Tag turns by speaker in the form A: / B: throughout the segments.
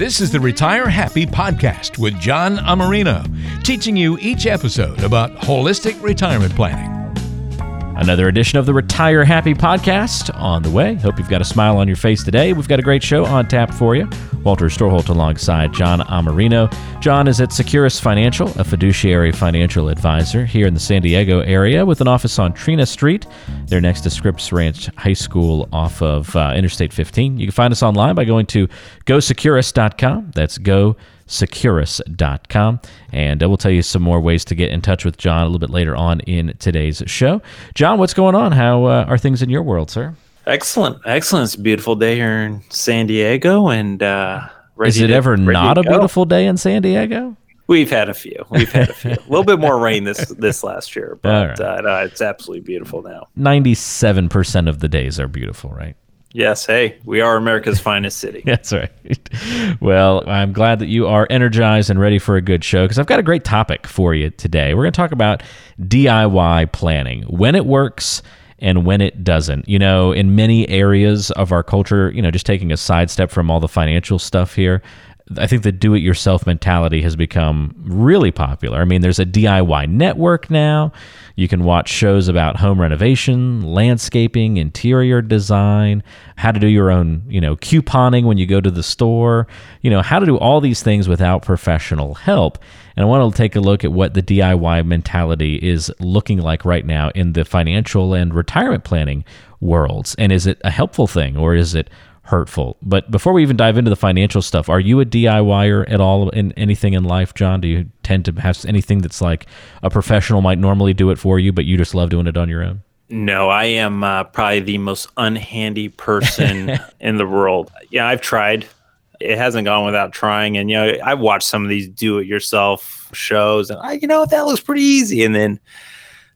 A: This is the Retire Happy podcast with John Amarino, teaching you each episode about holistic retirement planning.
B: Another edition of the Retire Happy podcast on the way. Hope you've got a smile on your face today. We've got a great show on tap for you. Walter Storholt alongside John Amarino. John is at Securus Financial, a fiduciary financial advisor here in the San Diego area with an office on Trina Street. They're next to Scripps Ranch High School off of uh, Interstate 15. You can find us online by going to gosecurus.com. That's go securus.com. And uh, we'll tell you some more ways to get in touch with John a little bit later on in today's show. John, what's going on? How uh, are things in your world, sir?
C: Excellent. Excellent. It's a beautiful day here in San Diego. And uh,
B: is it to, ever not a beautiful day in San Diego?
C: We've had a few. We've had a few. a little bit more rain this this last year, but right. uh, no, it's absolutely beautiful now.
B: Ninety-seven percent of the days are beautiful, right?
C: Yes, hey, we are America's finest city.
B: That's right. Well, I'm glad that you are energized and ready for a good show because I've got a great topic for you today. We're going to talk about DIY planning, when it works and when it doesn't. You know, in many areas of our culture, you know, just taking a sidestep from all the financial stuff here, I think the do it yourself mentality has become really popular. I mean, there's a DIY network now. You can watch shows about home renovation, landscaping, interior design, how to do your own, you know, couponing when you go to the store, you know, how to do all these things without professional help. And I want to take a look at what the DIY mentality is looking like right now in the financial and retirement planning worlds. And is it a helpful thing or is it hurtful. But before we even dive into the financial stuff, are you a DIYer at all in anything in life, John? Do you tend to have anything that's like a professional might normally do it for you, but you just love doing it on your own?
C: No, I am uh, probably the most unhandy person in the world. Yeah, I've tried. It hasn't gone without trying. And, you know, I've watched some of these do it yourself shows and I, you know, that looks pretty easy. And then,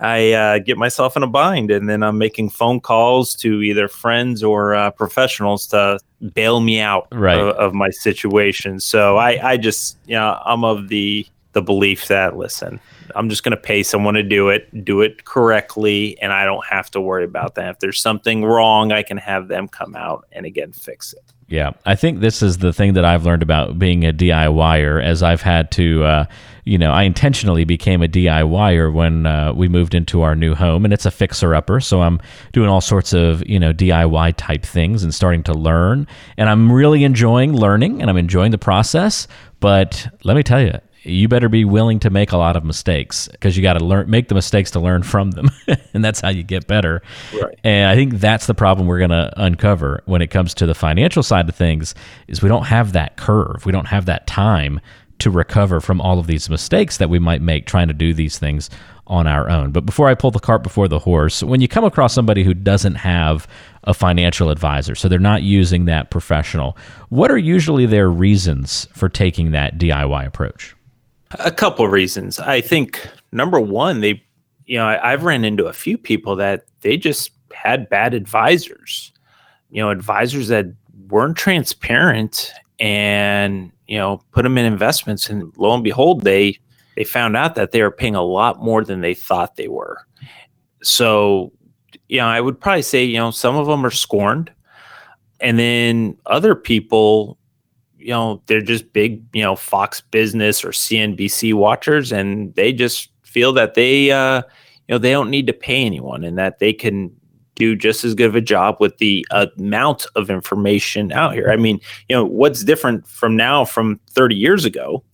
C: I uh, get myself in a bind, and then I'm making phone calls to either friends or uh, professionals to bail me out
B: right.
C: of, of, my situation. So I, I just, you know, I'm of the the belief that listen, I'm just going to pay someone to do it, do it correctly, and I don't have to worry about that. If there's something wrong, I can have them come out and again fix it.
B: Yeah, I think this is the thing that I've learned about being a DIYer as I've had to, uh, you know, I intentionally became a DIYer when uh, we moved into our new home, and it's a fixer upper. So I'm doing all sorts of, you know, DIY type things and starting to learn. And I'm really enjoying learning and I'm enjoying the process. But let me tell you, you better be willing to make a lot of mistakes because you got to learn make the mistakes to learn from them and that's how you get better right. and i think that's the problem we're going to uncover when it comes to the financial side of things is we don't have that curve we don't have that time to recover from all of these mistakes that we might make trying to do these things on our own. But before I pull the cart before the horse, when you come across somebody who doesn't have a financial advisor, so they're not using that professional, what are usually their reasons for taking that DIY approach?
C: A couple of reasons. I think number one, they, you know, I, I've ran into a few people that they just had bad advisors, you know, advisors that weren't transparent and, you know, put them in investments. And lo and behold, they, they found out that they were paying a lot more than they thought they were. So, you know, I would probably say, you know, some of them are scorned. And then other people you know they're just big you know Fox Business or CNBC watchers, and they just feel that they uh, you know they don't need to pay anyone, and that they can do just as good of a job with the amount of information out here. I mean, you know, what's different from now from 30 years ago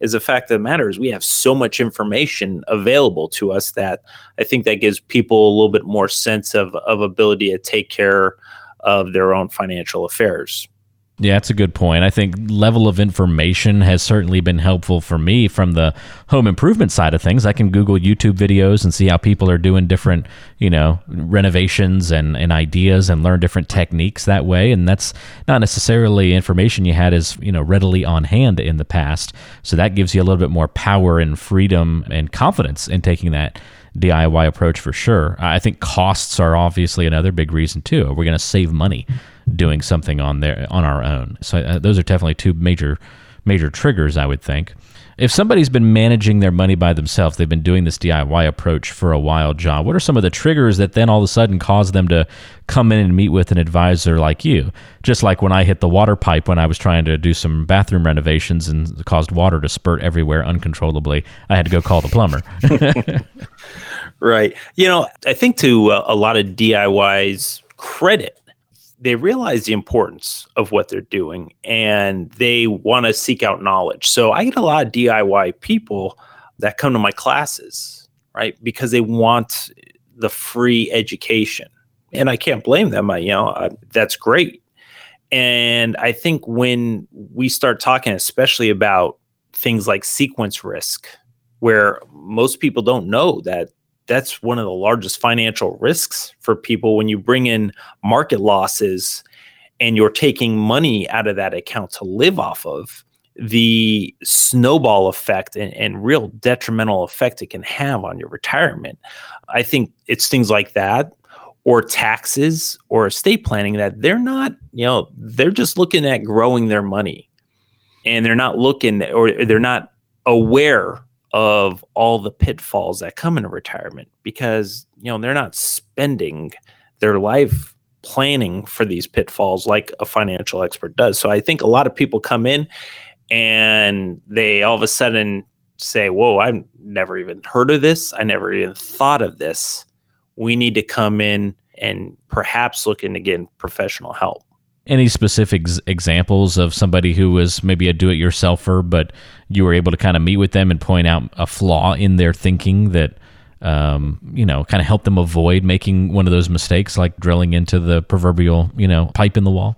C: is the fact of the matter is we have so much information available to us that I think that gives people a little bit more sense of of ability to take care of their own financial affairs.
B: Yeah, that's a good point. I think level of information has certainly been helpful for me from the home improvement side of things. I can Google YouTube videos and see how people are doing different, you know, renovations and, and ideas and learn different techniques that way. And that's not necessarily information you had as, you know, readily on hand in the past. So that gives you a little bit more power and freedom and confidence in taking that DIY approach for sure. I think costs are obviously another big reason too. We're we going to save money? Doing something on there on our own. So uh, those are definitely two major major triggers, I would think. If somebody's been managing their money by themselves, they've been doing this DIY approach for a while, John. What are some of the triggers that then all of a sudden cause them to come in and meet with an advisor like you? Just like when I hit the water pipe when I was trying to do some bathroom renovations and caused water to spurt everywhere uncontrollably, I had to go call the plumber.
C: right. You know, I think to uh, a lot of DIY's credit, they realize the importance of what they're doing and they want to seek out knowledge. So I get a lot of DIY people that come to my classes, right? Because they want the free education. And I can't blame them. I, you know, I, that's great. And I think when we start talking, especially about things like sequence risk, where most people don't know that that's one of the largest financial risks for people when you bring in market losses and you're taking money out of that account to live off of the snowball effect and, and real detrimental effect it can have on your retirement. I think it's things like that or taxes or estate planning that they're not, you know, they're just looking at growing their money and they're not looking or they're not aware of all the pitfalls that come in retirement because you know they're not spending their life planning for these pitfalls like a financial expert does. So i think a lot of people come in and they all of a sudden say whoa i've never even heard of this. I never even thought of this. We need to come in and perhaps look into getting professional help
B: any specific examples of somebody who was maybe a do-it-yourselfer, but you were able to kind of meet with them and point out a flaw in their thinking that um, you know kind of help them avoid making one of those mistakes, like drilling into the proverbial you know pipe in the wall?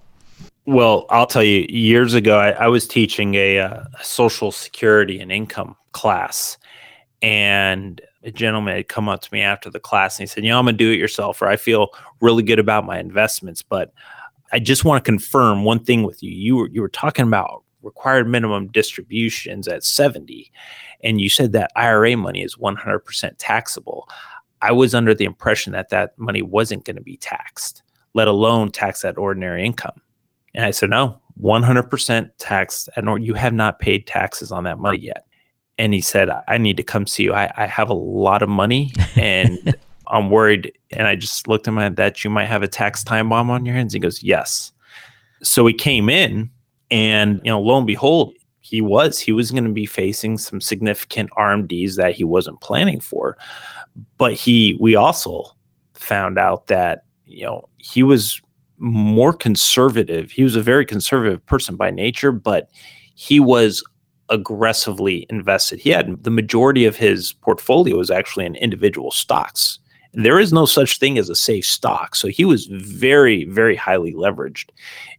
C: Well, I'll tell you. Years ago, I, I was teaching a, uh, a Social Security and income class, and a gentleman had come up to me after the class and he said, "You know, I'm a do-it-yourselfer. I feel really good about my investments, but." I just want to confirm one thing with you. You were you were talking about required minimum distributions at 70 and you said that IRA money is 100% taxable. I was under the impression that that money wasn't going to be taxed, let alone tax at ordinary income. And I said, no, 100% taxed. And you have not paid taxes on that money yet. And he said, I need to come see you. I, I have a lot of money and I'm worried. And I just looked at at that you might have a tax time bomb on your hands. He goes, Yes. So he came in and, you know, lo and behold, he was. He was going to be facing some significant RMDs that he wasn't planning for. But he we also found out that, you know, he was more conservative. He was a very conservative person by nature, but he was aggressively invested. He had the majority of his portfolio was actually in individual stocks there is no such thing as a safe stock. So he was very, very highly leveraged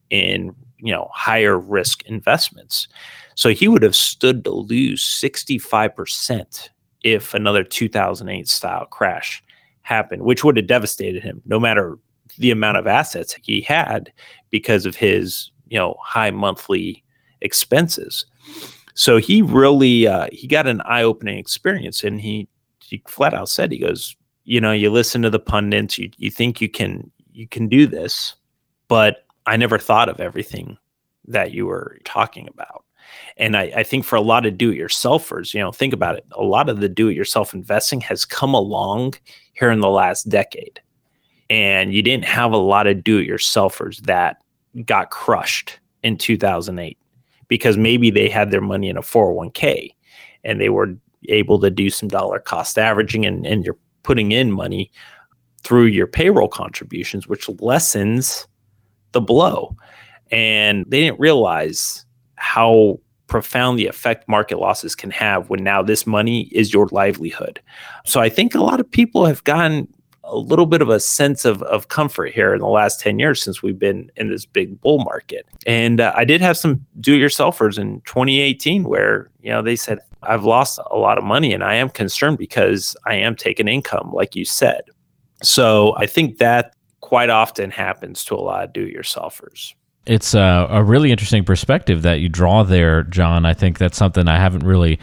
C: in you know higher risk investments. So he would have stood to lose 65% if another 2008 style crash happened, which would have devastated him no matter the amount of assets he had because of his, you know, high monthly expenses. So he really uh, he got an eye-opening experience and he he flat out said he goes you know you listen to the pundits you, you think you can you can do this but i never thought of everything that you were talking about. And I, I think for a lot of do-it-yourselfers you know think about it a lot of the do-it-yourself investing has come along here in the last decade. And you didn't have a lot of do-it-yourselfers that got crushed in 2008 because maybe they had their money in a 401k and they were able to do some dollar cost averaging and, and you're putting in money through your payroll contributions, which lessens the blow. And they didn't realize how profound the effect market losses can have when now this money is your livelihood. So I think a lot of people have gotten a little bit of a sense of, of comfort here in the last 10 years since we've been in this big bull market. And uh, I did have some do it yourselfers in 2018 where, you know, they said, I've lost a lot of money and I am concerned because I am taking income, like you said. So I think that quite often happens to a lot of do it yourselfers.
B: It's a, a really interesting perspective that you draw there, John. I think that's something I haven't really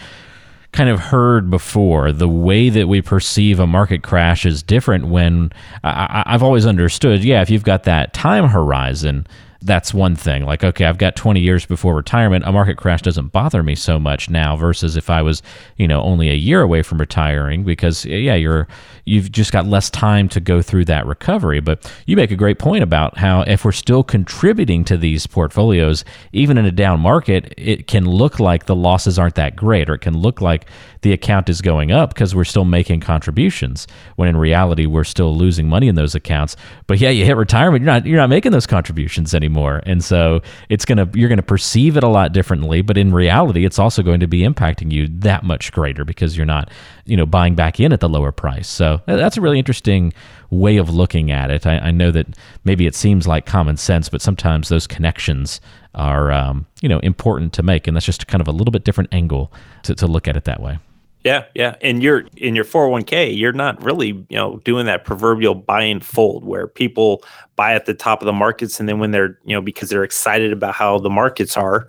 B: kind of heard before. The way that we perceive a market crash is different when I, have always understood, yeah, if you've got that time horizon, that's one thing. Like, okay, I've got 20 years before retirement. A market crash doesn't bother me so much now versus if I was, you know, only a year away from retiring because yeah, you're you've just got less time to go through that recovery. But you make a great point about how if we're still contributing to these portfolios, even in a down market, it can look like the losses aren't that great, or it can look like the account is going up because we're still making contributions when in reality we're still losing money in those accounts. But yeah, you hit retirement, you're not you're not making those contributions anymore. And so it's gonna you're gonna perceive it a lot differently, but in reality it's also going to be impacting you that much greater because you're not, you know, buying back in at the lower price. So that's a really interesting way of looking at it. I, I know that maybe it seems like common sense, but sometimes those connections are um, you know important to make, and that's just kind of a little bit different angle to, to look at it that way.
C: Yeah, yeah. And you're in your 401k, you're not really, you know, doing that proverbial buy and fold where people buy at the top of the markets and then when they're, you know, because they're excited about how the markets are,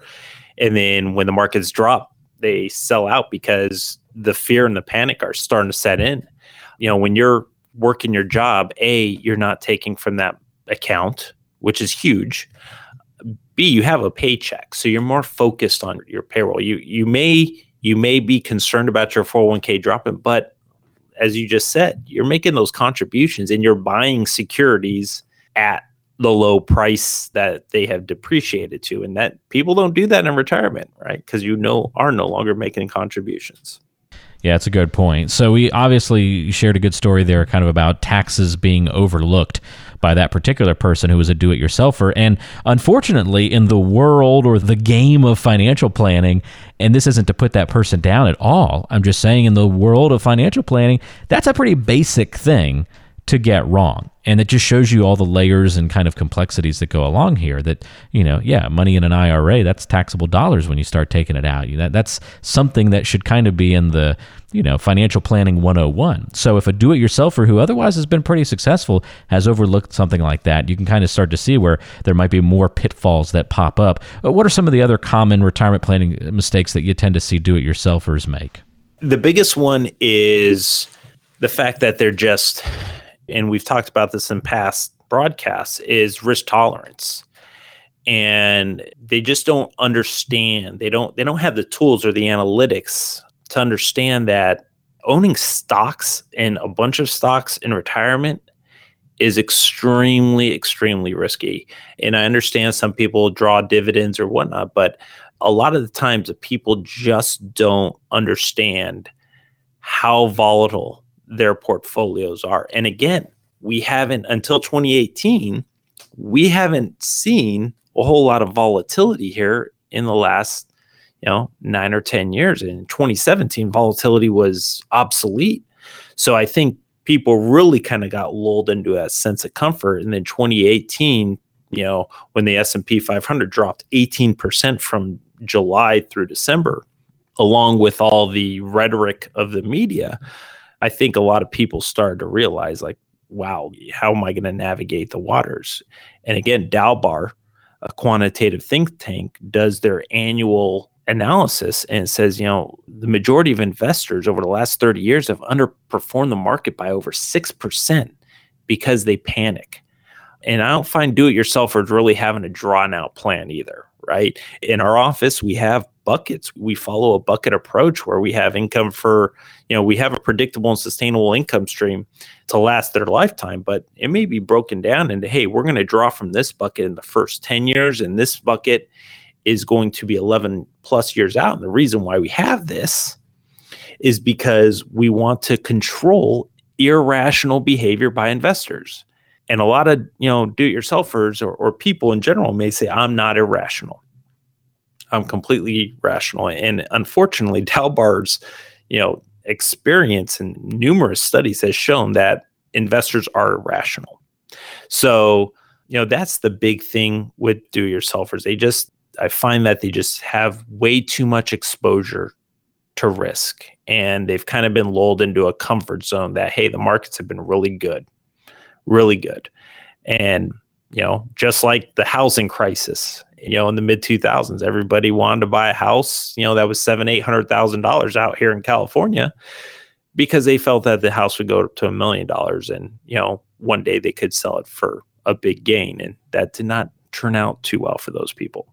C: and then when the markets drop, they sell out because the fear and the panic are starting to set in. You know, when you're working your job, A, you're not taking from that account, which is huge. B, you have a paycheck. So you're more focused on your payroll. You you may you may be concerned about your 401k dropping, but as you just said, you're making those contributions and you're buying securities at the low price that they have depreciated to. And that people don't do that in retirement, right? Because you know are no longer making contributions.
B: Yeah, it's a good point. So we obviously shared a good story there, kind of about taxes being overlooked by that particular person who was a do it yourselfer. And unfortunately, in the world or the game of financial planning, and this isn't to put that person down at all, I'm just saying in the world of financial planning, that's a pretty basic thing to get wrong. And it just shows you all the layers and kind of complexities that go along here that, you know, yeah, money in an IRA, that's taxable dollars when you start taking it out. That, that's something that should kind of be in the, you know, financial planning 101. So if a do it yourselfer who otherwise has been pretty successful has overlooked something like that, you can kind of start to see where there might be more pitfalls that pop up. But what are some of the other common retirement planning mistakes that you tend to see do it yourselfers make?
C: The biggest one is the fact that they're just and we've talked about this in past broadcasts, is risk tolerance. And they just don't understand. They don't they don't have the tools or the analytics to understand that owning stocks and a bunch of stocks in retirement is extremely, extremely risky. And I understand some people draw dividends or whatnot, but a lot of the times the people just don't understand how volatile their portfolios are. And again, we haven't until 2018, we haven't seen a whole lot of volatility here in the last, you know, nine or 10 years. And in 2017, volatility was obsolete. So I think people really kind of got lulled into a sense of comfort. And then 2018, you know, when the S&P 500 dropped 18% from July through December, along with all the rhetoric of the media, I think a lot of people started to realize, like, wow, how am I going to navigate the waters? And again, Dalbar, a quantitative think tank, does their annual analysis and says, you know, the majority of investors over the last 30 years have underperformed the market by over 6% because they panic. And I don't find do it yourselfers really having a drawn out plan either, right? In our office, we have buckets. We follow a bucket approach where we have income for, you know, we have a predictable and sustainable income stream to last their lifetime, but it may be broken down into, hey, we're going to draw from this bucket in the first 10 years, and this bucket is going to be 11 plus years out. And the reason why we have this is because we want to control irrational behavior by investors. And a lot of, you know, do-it-yourselfers or, or people in general may say, I'm not irrational. I'm completely rational. And unfortunately, Dalbar's, you know, experience and numerous studies has shown that investors are irrational. So, you know, that's the big thing with do-it-yourselfers. They just, I find that they just have way too much exposure to risk, and they've kind of been lulled into a comfort zone that hey, the markets have been really good, really good, and you know, just like the housing crisis, you know, in the mid 2000s, everybody wanted to buy a house, you know, that was seven, eight hundred thousand dollars out here in California because they felt that the house would go to a million dollars and, you know, one day they could sell it for a big gain. And that did not turn out too well for those people.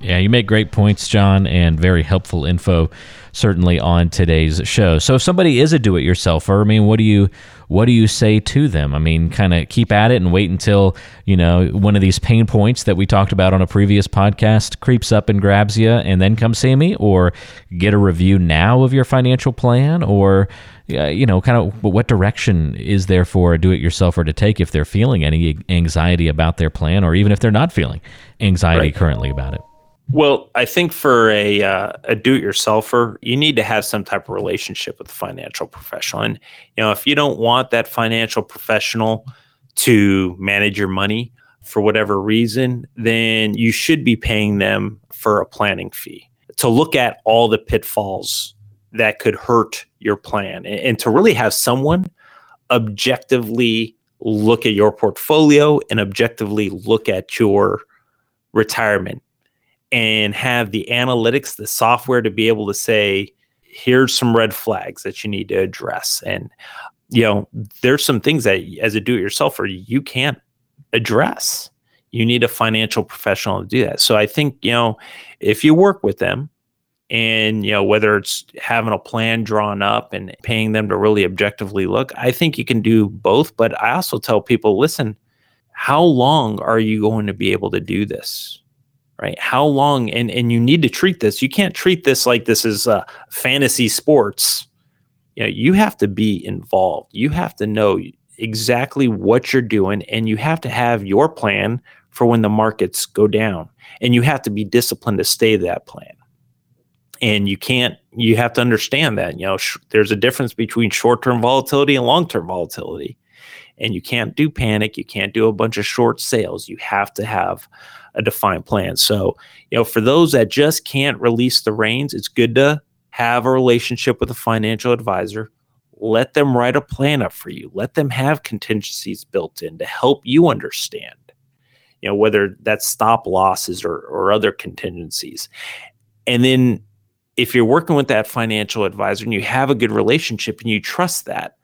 B: Yeah, you make great points, John, and very helpful info certainly on today's show. So if somebody is a do-it-yourselfer, I mean, what do you what do you say to them? I mean, kind of keep at it and wait until, you know, one of these pain points that we talked about on a previous podcast creeps up and grabs you and then come see me or get a review now of your financial plan or you know, kind of what direction is there for a do-it-yourselfer to take if they're feeling any anxiety about their plan, or even if they're not feeling anxiety right. currently about it?
C: Well, I think for a uh, a do-it-yourselfer, you need to have some type of relationship with a financial professional, and you know, if you don't want that financial professional to manage your money for whatever reason, then you should be paying them for a planning fee to look at all the pitfalls that could hurt your plan and, and to really have someone objectively look at your portfolio and objectively look at your retirement and have the analytics, the software to be able to say, here's some red flags that you need to address. And, you know, there's some things that as a do it yourselfer, you can't address. You need a financial professional to do that. So I think, you know, if you work with them, and you know whether it's having a plan drawn up and paying them to really objectively look i think you can do both but i also tell people listen how long are you going to be able to do this right? How long and and you need to treat this. You can't treat this like this is uh, fantasy sports. You know you have to be involved. You have to know exactly what you're doing and you have to have your plan for when the markets go down. And you have to be disciplined to stay that plan. And you can't you have to understand that you know sh- there's a difference between short-term volatility and long-term volatility and you can't do panic you can't do a bunch of short sales you have to have a defined plan. So you know for those that just can't release the reins it's good to have a relationship with a financial advisor. Let them write a plan up for you. Let them have contingencies built in to help you understand you know whether that's stop losses or, or other contingencies. And then if you're working with that financial advisor and you have a good relationship and you trust that,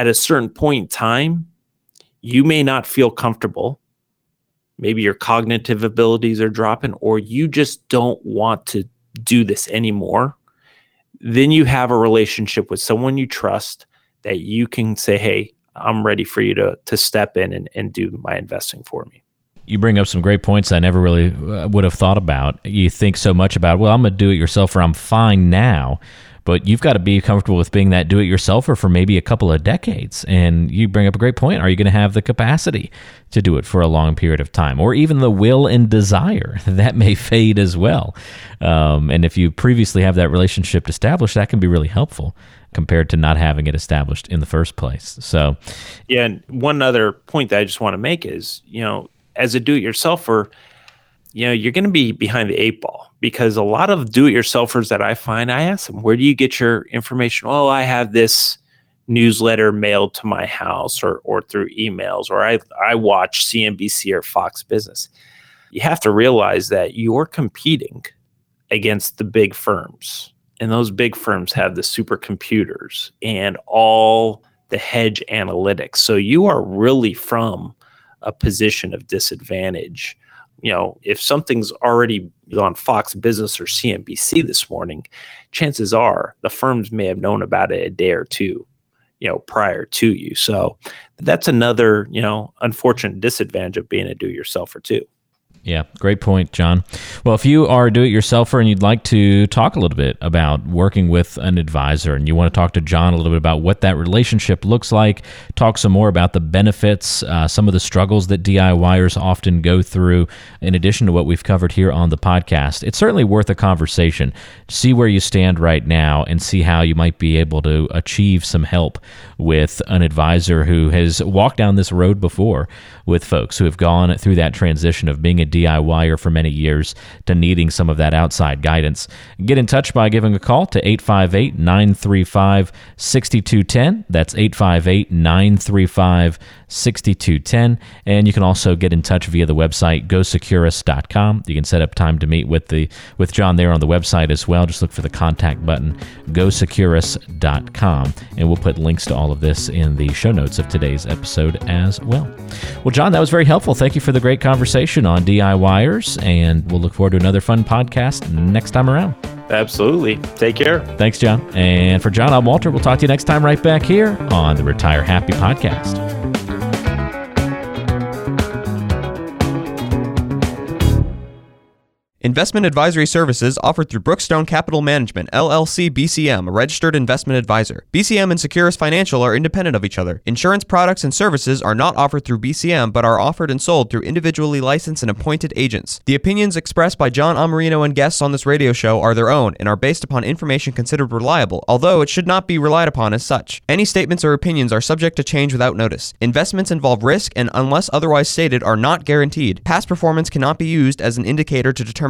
C: at a certain point in time, you may not feel comfortable. Maybe your cognitive abilities are dropping, or you just don't want to do this anymore. Then you have a relationship with someone you trust that you can say, Hey, I'm ready for you to, to step in and, and do my investing for me
B: you bring up some great points I never really uh, would have thought about. You think so much about, well, I'm going to do it yourself or I'm fine now. But you've got to be comfortable with being that do it yourselfer for maybe a couple of decades. And you bring up a great point. Are you going to have the capacity to do it for a long period of time? Or even the will and desire? That may fade as well. Um, and if you previously have that relationship established, that can be really helpful compared to not having it established in the first place. So,
C: yeah. And one other point that I just want to make is, you know, as a do-it-yourselfer, you know, you're going to be behind the eight ball because a lot of do-it-yourselfers that I find, I ask them, "Where do you get your information?" Oh, I have this newsletter mailed to my house or or through emails or I I watch CNBC or Fox Business. You have to realize that you're competing against the big firms. And those big firms have the supercomputers and all the hedge analytics. So you are really from a position of disadvantage. You know, if something's already on Fox Business or CNBC this morning, chances are the firms may have known about it a day or two, you know, prior to you. So that's another, you know, unfortunate disadvantage of being a do-it-yourselfer too.
B: Yeah, great point, John. Well, if you are a do it yourselfer and you'd like to talk a little bit about working with an advisor and you want to talk to John a little bit about what that relationship looks like, talk some more about the benefits, uh, some of the struggles that DIYers often go through, in addition to what we've covered here on the podcast, it's certainly worth a conversation. See where you stand right now and see how you might be able to achieve some help with an advisor who has walked down this road before with folks who have gone through that transition of being a DIYer for many years to needing some of that outside guidance. Get in touch by giving a call to 858 935 6210. That's 858 935 6210. And you can also get in touch via the website gosecurus.com. You can set up time to meet with the with John there on the website as well. Just look for the contact button, gosecurus.com. And we'll put links to all of this in the show notes of today's episode as well. Well, John, that was very helpful. Thank you for the great conversation on DIY DIYers, and we'll look forward to another fun podcast next time around.
C: Absolutely. Take care.
B: Thanks, John. And for John, I'm Walter. We'll talk to you next time right back here on the Retire Happy podcast.
D: Investment advisory services offered through Brookstone Capital Management, LLC BCM, a registered investment advisor. BCM and Securus Financial are independent of each other. Insurance products and services are not offered through BCM but are offered and sold through individually licensed and appointed agents. The opinions expressed by John Amarino and guests on this radio show are their own and are based upon information considered reliable, although it should not be relied upon as such. Any statements or opinions are subject to change without notice. Investments involve risk and, unless otherwise stated, are not guaranteed. Past performance cannot be used as an indicator to determine